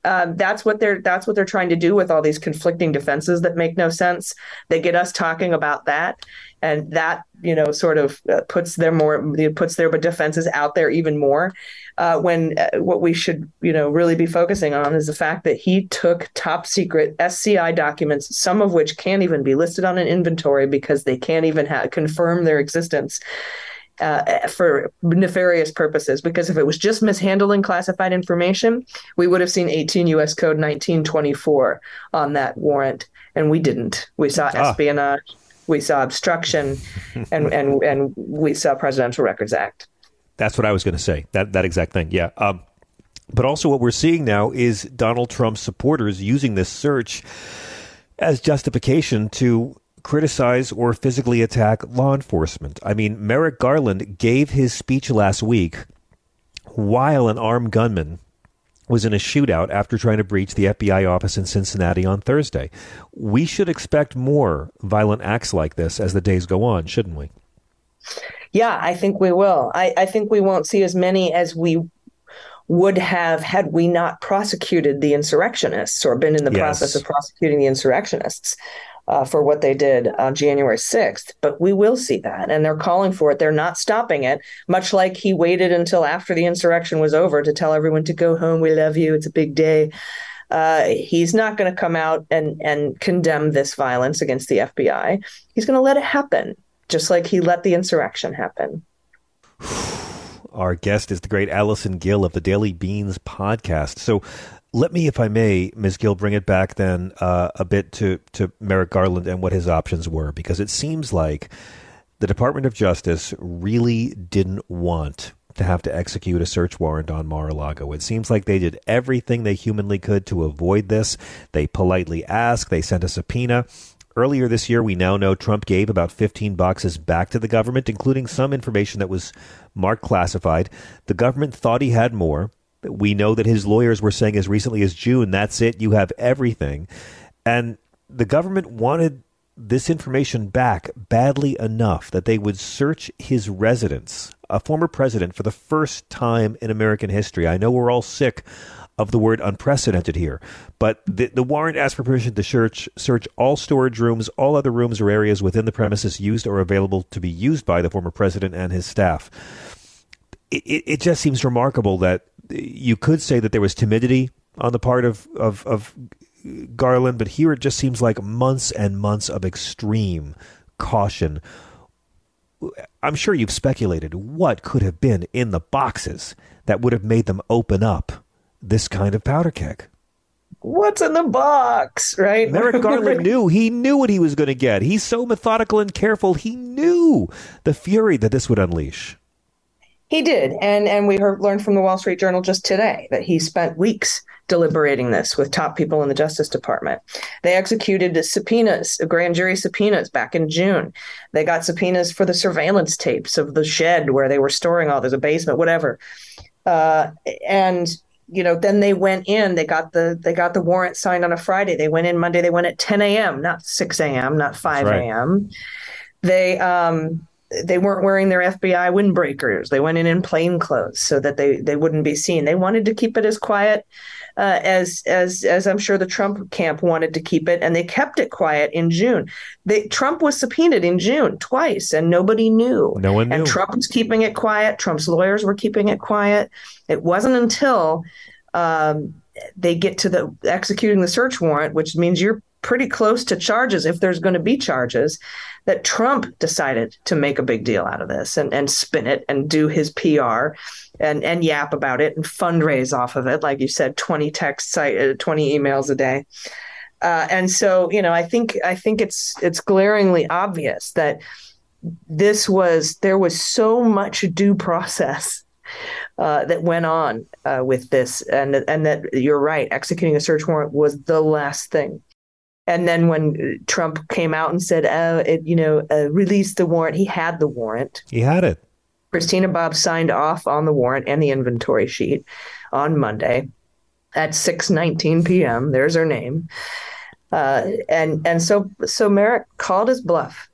um, that's what they're that's what they're trying to do with all these conflicting defenses that make no sense. They get us talking about that, and that you know sort of uh, puts their more puts their defenses out there even more. Uh, when uh, what we should you know really be focusing on is the fact that he took top secret SCI documents, some of which can't even be listed on an inventory because they can't even ha- confirm their existence uh, for nefarious purposes. Because if it was just mishandling classified information, we would have seen 18 U.S. Code 1924 on that warrant, and we didn't. We saw ah. espionage, we saw obstruction, and and and we saw Presidential Records Act. That's what I was going to say. That that exact thing. Yeah. Um, but also, what we're seeing now is Donald Trump's supporters using this search as justification to criticize or physically attack law enforcement. I mean, Merrick Garland gave his speech last week while an armed gunman was in a shootout after trying to breach the FBI office in Cincinnati on Thursday. We should expect more violent acts like this as the days go on, shouldn't we? Yeah, I think we will. I, I think we won't see as many as we would have had we not prosecuted the insurrectionists or been in the yes. process of prosecuting the insurrectionists uh, for what they did on January 6th. But we will see that. And they're calling for it. They're not stopping it, much like he waited until after the insurrection was over to tell everyone to go home. We love you. It's a big day. Uh, he's not going to come out and, and condemn this violence against the FBI. He's going to let it happen, just like he let the insurrection happen. Our guest is the great Allison Gill of the Daily Beans podcast. So, let me, if I may, Ms. Gill, bring it back then uh, a bit to, to Merrick Garland and what his options were, because it seems like the Department of Justice really didn't want to have to execute a search warrant on Mar-a-Lago. It seems like they did everything they humanly could to avoid this. They politely asked, they sent a subpoena. Earlier this year, we now know Trump gave about 15 boxes back to the government, including some information that was marked classified. The government thought he had more. We know that his lawyers were saying as recently as June, that's it, you have everything. And the government wanted this information back badly enough that they would search his residence, a former president, for the first time in American history. I know we're all sick of the word unprecedented here, but the, the warrant asked for permission to search, search all storage rooms, all other rooms or areas within the premises used or available to be used by the former president and his staff. It, it, it just seems remarkable that you could say that there was timidity on the part of, of, of Garland, but here it just seems like months and months of extreme caution. I'm sure you've speculated what could have been in the boxes that would have made them open up this kind of powder keg. What's in the box, right? Merrick Garland knew. He knew what he was going to get. He's so methodical and careful. He knew the fury that this would unleash. He did, and and we heard, learned from the Wall Street Journal just today that he spent weeks deliberating this with top people in the Justice Department. They executed subpoenas, grand jury subpoenas back in June. They got subpoenas for the surveillance tapes of the shed where they were storing all. There's a basement, whatever, uh, and you know then they went in they got the they got the warrant signed on a friday they went in monday they went at 10 a.m not 6 a.m not 5 a.m right. they um they weren't wearing their FBI windbreakers. They went in in plain clothes so that they they wouldn't be seen. They wanted to keep it as quiet uh, as as as I'm sure the Trump camp wanted to keep it, and they kept it quiet in June. They, Trump was subpoenaed in June twice, and nobody knew. No one knew. And Trump was keeping it quiet. Trump's lawyers were keeping it quiet. It wasn't until um, they get to the executing the search warrant, which means you're pretty close to charges if there's going to be charges that Trump decided to make a big deal out of this and, and spin it and do his PR and, and yap about it and fundraise off of it. Like you said, 20 texts, uh, 20 emails a day. Uh, and so, you know, I think I think it's it's glaringly obvious that this was there was so much due process uh, that went on uh, with this, and and that you're right, executing a search warrant was the last thing and then when Trump came out and said, uh, it, you know, uh, release the warrant, he had the warrant. He had it. Christina Bobb signed off on the warrant and the inventory sheet on Monday at 6:19 p.m. There's her name. Uh, and and so so Merrick called his bluff.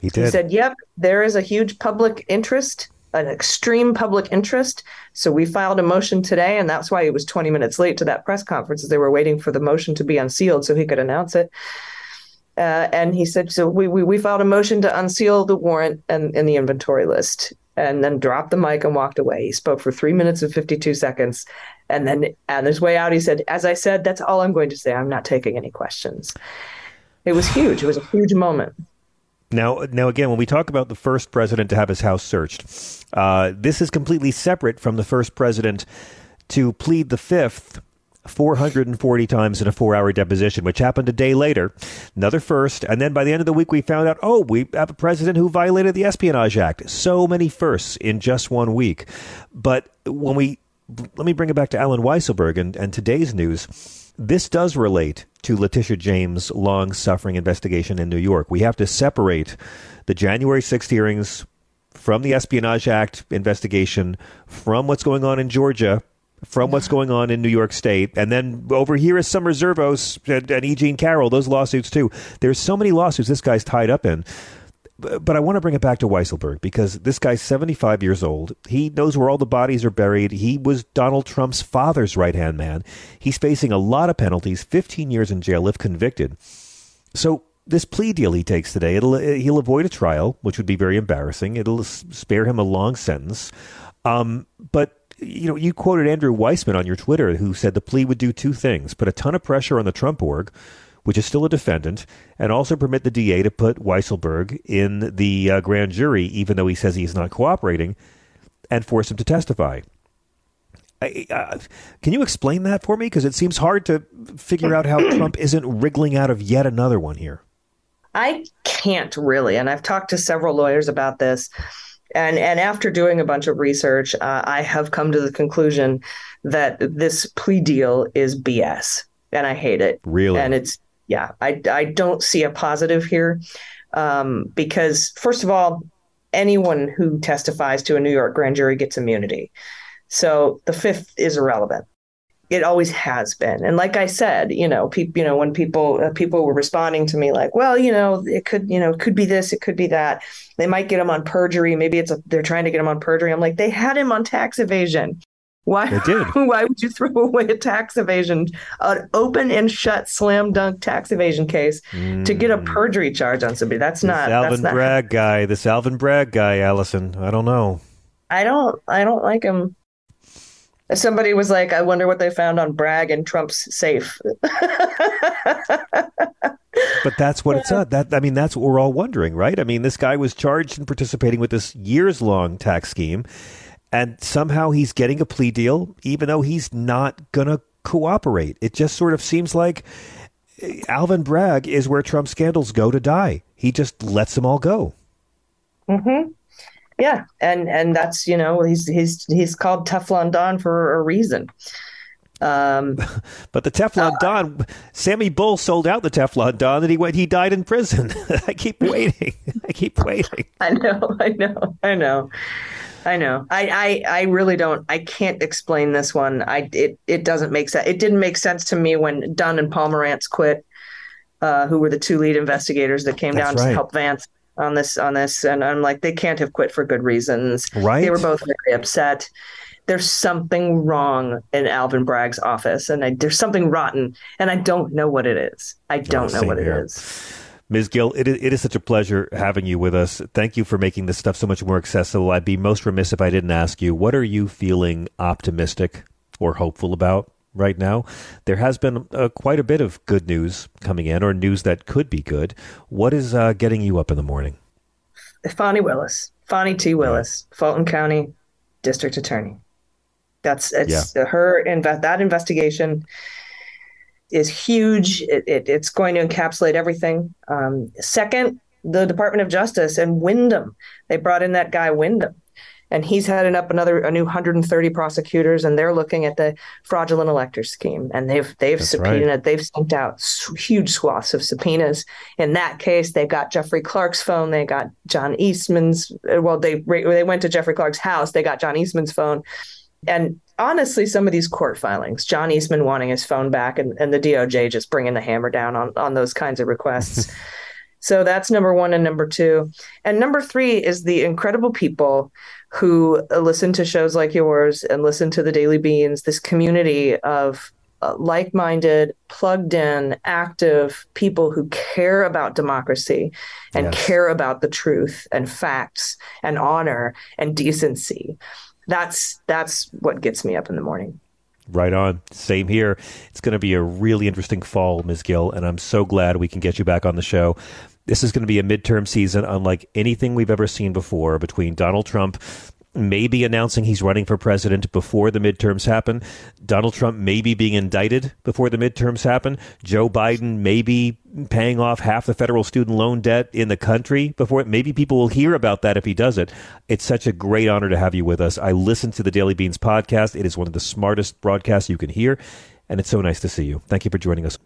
He did. He said, "Yep, there is a huge public interest an extreme public interest. So we filed a motion today, and that's why he was 20 minutes late to that press conference. As they were waiting for the motion to be unsealed so he could announce it. Uh, and he said, so we, we, we filed a motion to unseal the warrant and, and the inventory list, and then dropped the mic and walked away. He spoke for three minutes and 52 seconds. And then on his way out, he said, as I said, that's all I'm going to say. I'm not taking any questions. It was huge. It was a huge moment. Now, now again, when we talk about the first president to have his house searched, uh, this is completely separate from the first president to plead the fifth 440 times in a four hour deposition, which happened a day later. Another first. And then by the end of the week, we found out, oh, we have a president who violated the Espionage Act. So many firsts in just one week. But when we, let me bring it back to Allen Weisselberg and, and today's news. This does relate to Letitia James' long suffering investigation in New York. We have to separate the January 6th hearings from the Espionage Act investigation, from what's going on in Georgia, from what's going on in New York State, and then over here is Summer Zervos and, and E. Jean Carroll, those lawsuits too. There's so many lawsuits this guy's tied up in but I want to bring it back to Weisselberg because this guy's 75 years old. He knows where all the bodies are buried. He was Donald Trump's father's right hand man. He's facing a lot of penalties, 15 years in jail if convicted. So, this plea deal he takes today, it'll, he'll avoid a trial, which would be very embarrassing. It'll spare him a long sentence. Um, but you know, you quoted Andrew Weissmann on your Twitter, who said the plea would do two things: put a ton of pressure on the Trump org, which is still a defendant, and also permit the DA to put Weisselberg in the uh, grand jury, even though he says he's not cooperating. and force him to testify. I, uh, can you explain that for me? Because it seems hard to figure out how Trump isn't wriggling out of yet another one here. I can't really, and I've talked to several lawyers about this. And and after doing a bunch of research, uh, I have come to the conclusion that this plea deal is BS, and I hate it. Really, and it's yeah, I I don't see a positive here, um, because first of all, anyone who testifies to a New York grand jury gets immunity. So the fifth is irrelevant. It always has been. And like I said, you know, people, you know, when people uh, people were responding to me like, well, you know, it could, you know, it could be this, it could be that. They might get him on perjury. Maybe it's a, they're trying to get him on perjury. I'm like, they had him on tax evasion. Why? They did. why would you throw away a tax evasion, an open and shut slam dunk tax evasion case mm. to get a mm. perjury charge on somebody? That's this not Alvin that's not, Bragg guy. This Alvin Bragg guy, Allison. I don't know. I don't. I don't like him. Somebody was like, I wonder what they found on Bragg and Trump's safe. but that's what it's at. That I mean, that's what we're all wondering, right? I mean, this guy was charged in participating with this years long tax scheme, and somehow he's getting a plea deal, even though he's not gonna cooperate. It just sort of seems like eh, Alvin Bragg is where Trump scandals go to die. He just lets them all go. Mm-hmm yeah and and that's you know he's he's he's called teflon don for a reason um, but the Teflon uh, Don, Sammy Bull sold out the Teflon Don, and he went. He died in prison. I keep waiting. I keep waiting. I know. I know. I know. I know. I, I I really don't. I can't explain this one. I it it doesn't make sense. It didn't make sense to me when Dunne and Pomerantz quit, uh, who were the two lead investigators that came That's down right. to help Vance on this on this and I'm like they can't have quit for good reasons. Right. They were both very upset. There's something wrong in Alvin Bragg's office and I, there's something rotten and I don't know what it is. I don't oh, know what here. it is. Ms. Gill, it is, it is such a pleasure having you with us. Thank you for making this stuff so much more accessible. I'd be most remiss if I didn't ask you, what are you feeling optimistic or hopeful about? Right now. There has been uh, quite a bit of good news coming in, or news that could be good. What is uh, getting you up in the morning? Fani Willis, Fani T. Willis, yeah. Fulton County District Attorney. That's it's yeah. her inve- that investigation is huge. It, it, it's going to encapsulate everything. Um, second, the Department of Justice and Windom. They brought in that guy Windom and he's heading up another a new 130 prosecutors and they're looking at the fraudulent elector scheme. And they've they've That's subpoenaed right. they've sent out huge swaths of subpoenas. In that case they got jeffrey clark's phone they got john eastman's uh, well they they went to jeffrey clark's house they got john eastman's phone. And honestly some of these court filings john eastman wanting his phone back and, and the doj just bringing the hammer down on on those kinds of requests So that's number one and number two. And number three is the incredible people who listen to shows like yours and listen to the Daily Beans, this community of uh, like minded, plugged in, active people who care about democracy and yes. care about the truth and facts and honor and decency. That's that's what gets me up in the morning. Right on. Same here. It's going to be a really interesting fall, Ms. Gill, and I'm so glad we can get you back on the show. This is going to be a midterm season unlike anything we've ever seen before between Donald Trump maybe announcing he's running for president before the midterms happen. Donald Trump maybe being indicted before the midterms happen. Joe Biden maybe paying off half the federal student loan debt in the country before it. maybe people will hear about that if he does it. It's such a great honor to have you with us. I listen to the Daily Beans podcast. It is one of the smartest broadcasts you can hear, and it's so nice to see you. Thank you for joining us.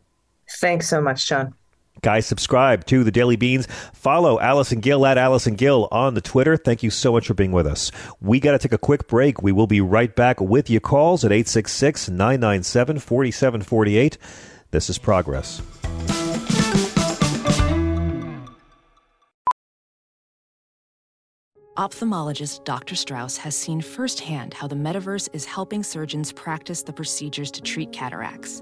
Thanks so much, John. Guys, subscribe to the Daily Beans. Follow Allison Gill at Allison Gill on the Twitter. Thank you so much for being with us. We got to take a quick break. We will be right back with your calls at 866 997 4748. This is Progress. Ophthalmologist Dr. Strauss has seen firsthand how the metaverse is helping surgeons practice the procedures to treat cataracts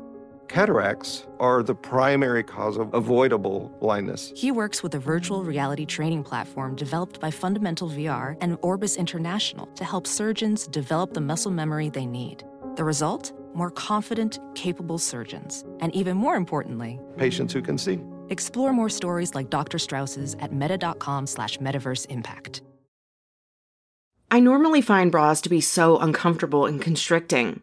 Cataracts are the primary cause of avoidable blindness. He works with a virtual reality training platform developed by Fundamental VR and Orbis International to help surgeons develop the muscle memory they need. The result? More confident, capable surgeons. And even more importantly, patients who can see. Explore more stories like Dr. Strauss's at meta.com slash metaverse impact. I normally find bras to be so uncomfortable and constricting.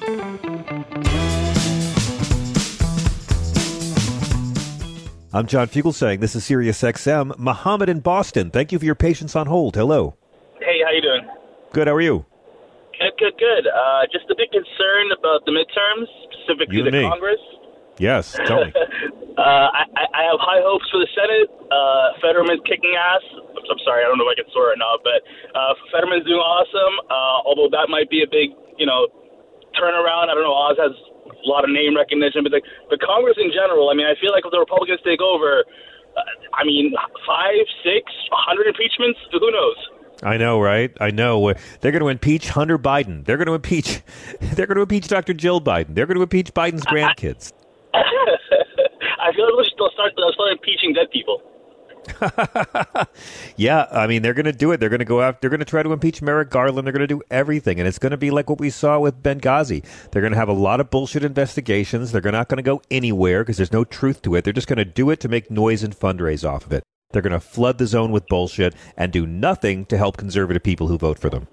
I'm John Fugelsang. This is Sirius XM. Mohammad in Boston. Thank you for your patience on hold. Hello. Hey, how you doing? Good. How are you? Good, good, good. Uh, just a bit concerned about the midterms, specifically You the me. Congress. Yes. Tell me. uh, I, I I have high hopes for the Senate. Uh, Fetterman's kicking ass. I'm, I'm sorry, I don't know if I can swear or not, but uh, Fetterman's doing awesome. Uh, although that might be a big, you know, turnaround. I don't know. Oz has a lot of name recognition, but the, the Congress in general. I mean, I feel like if the Republicans take over, uh, I mean, five, six, a hundred impeachments. Who knows? I know, right? I know. They're going to impeach Hunter Biden. They're going to impeach. They're going to impeach Dr. Jill Biden. They're going to impeach Biden's grandkids. I feel like they'll start, they'll start impeaching dead people. Yeah, I mean they're going to do it. They're going to go out. They're going to try to impeach Merrick Garland. They're going to do everything, and it's going to be like what we saw with Benghazi. They're going to have a lot of bullshit investigations. They're not going to go anywhere because there's no truth to it. They're just going to do it to make noise and fundraise off of it. They're going to flood the zone with bullshit and do nothing to help conservative people who vote for them.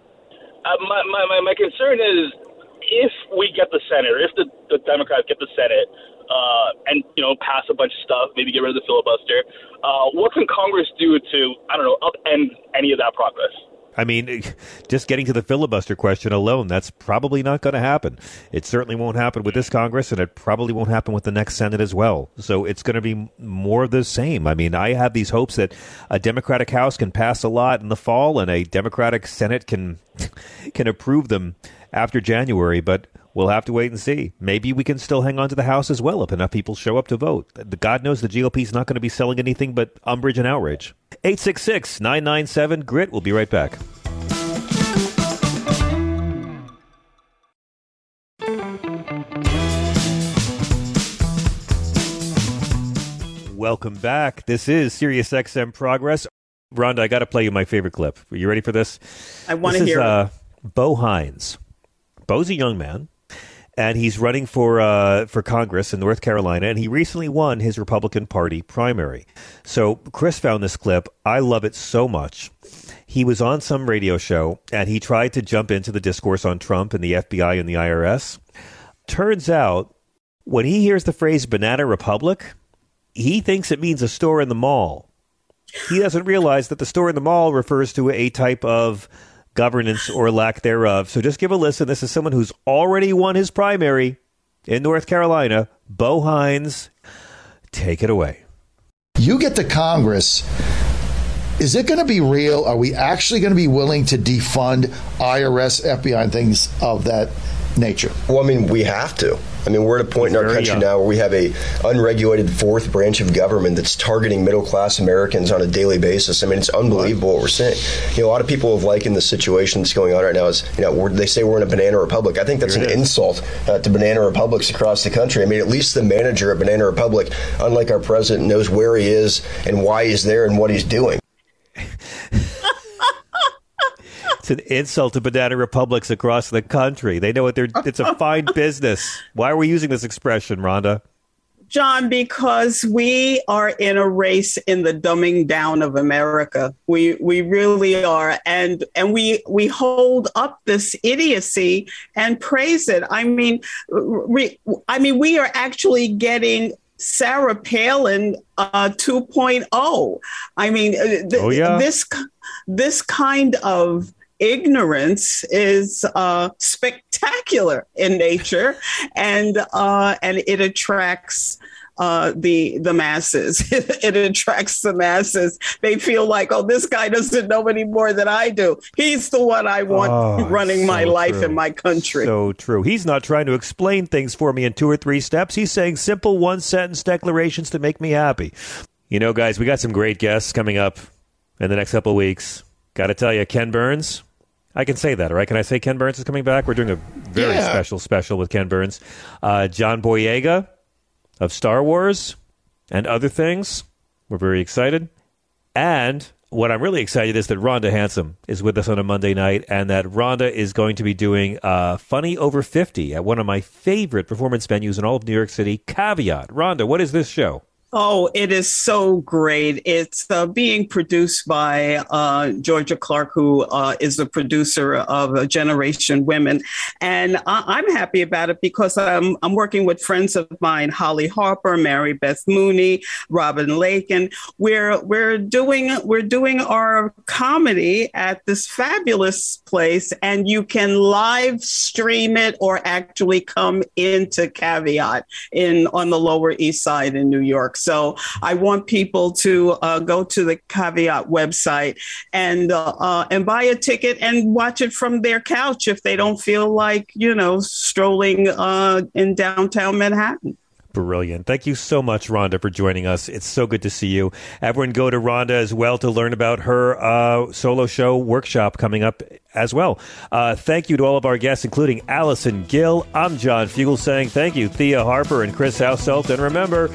Uh, my, my, my, my concern is if we get the Senate, if the, the Democrats get the Senate, uh, and you know pass a bunch of stuff, maybe get rid of the filibuster, uh, what can Congress do to I don't know upend any of that progress? I mean, just getting to the filibuster question alone, that's probably not going to happen. It certainly won't happen with this Congress, and it probably won't happen with the next Senate as well. So it's going to be more of the same. I mean, I have these hopes that a Democratic House can pass a lot in the fall, and a Democratic Senate can can approve them after January. But we'll have to wait and see. Maybe we can still hang on to the House as well if enough people show up to vote. God knows the GOP is not going to be selling anything but umbrage and outrage. 866 997 Grit. We'll be right back. Welcome back. This is Sirius XM Progress. Rhonda, I got to play you my favorite clip. Are you ready for this? I This is, hear it. Uh, Bo Hines. Bo's a young man, and he's running for uh, for Congress in North Carolina, and he recently won his Republican Party primary. So Chris found this clip. I love it so much. He was on some radio show, and he tried to jump into the discourse on Trump and the FBI and the IRS. Turns out, when he hears the phrase "banana republic," he thinks it means a store in the mall. He doesn't realize that the store in the mall refers to a type of governance or lack thereof. So just give a listen. This is someone who's already won his primary in North Carolina. Bo Hines, take it away. You get to Congress. Is it going to be real? Are we actually going to be willing to defund IRS, FBI, and things of that nature? Well, I mean, we have to. I mean, we're at a point in our country young. now where we have a unregulated fourth branch of government that's targeting middle class Americans on a daily basis. I mean, it's unbelievable what we're seeing. You know, a lot of people have likened the situation that's going on right now as you know, they say we're in a banana republic. I think that's Here an insult uh, to banana republics across the country. I mean, at least the manager at Banana Republic, unlike our president, knows where he is and why he's there and what he's doing. An insult to banana republics across the country. They know what they're. It's a fine business. Why are we using this expression, Rhonda? John, because we are in a race in the dumbing down of America. We we really are, and and we we hold up this idiocy and praise it. I mean, re, I mean, we are actually getting Sarah Palin uh, 2.0. I mean, uh, th- Oh, yeah. this this kind of ignorance is uh, spectacular in nature, and uh, and it attracts uh, the the masses. it attracts the masses. They feel like, oh, this guy doesn't know any more than I do. He's the one I want oh, running so my life true. in my country. So true. He's not trying to explain things for me in two or three steps. He's saying simple one sentence declarations to make me happy. You know, guys, we got some great guests coming up in the next couple of weeks. Got to tell you, Ken Burns. I can say that, right? Can I say Ken Burns is coming back? We're doing a very yeah. special special with Ken Burns. Uh, John Boyega of Star Wars and other things. We're very excited. And what I'm really excited is that Rhonda Hansome is with us on a Monday night, and that Rhonda is going to be doing uh, Funny Over 50 at one of my favorite performance venues in all of New York City, Caveat. Rhonda, what is this show? Oh, it is so great. It's uh, being produced by uh, Georgia Clark, who uh, is the producer of Generation Women. And I- am happy about it because I'm, I'm working with friends of mine, Holly Harper, Mary Beth Mooney, Robin Lake, and we're, we're, doing, we're doing our comedy at this fabulous place. And you can live stream it or actually come into Caveat in on the Lower East Side in New York. So I want people to uh, go to the Caveat website and uh, uh, and buy a ticket and watch it from their couch if they don't feel like you know strolling uh, in downtown Manhattan. Brilliant. Thank you so much, Rhonda, for joining us. It's so good to see you. Everyone go to Rhonda as well to learn about her uh, solo show workshop coming up as well. Uh, thank you to all of our guests, including Allison Gill. I'm John Fugelsang thank you, Thea Harper and Chris Hauselt. And remember,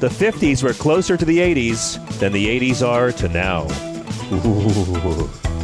the 50s were closer to the 80s than the 80s are to now. Ooh.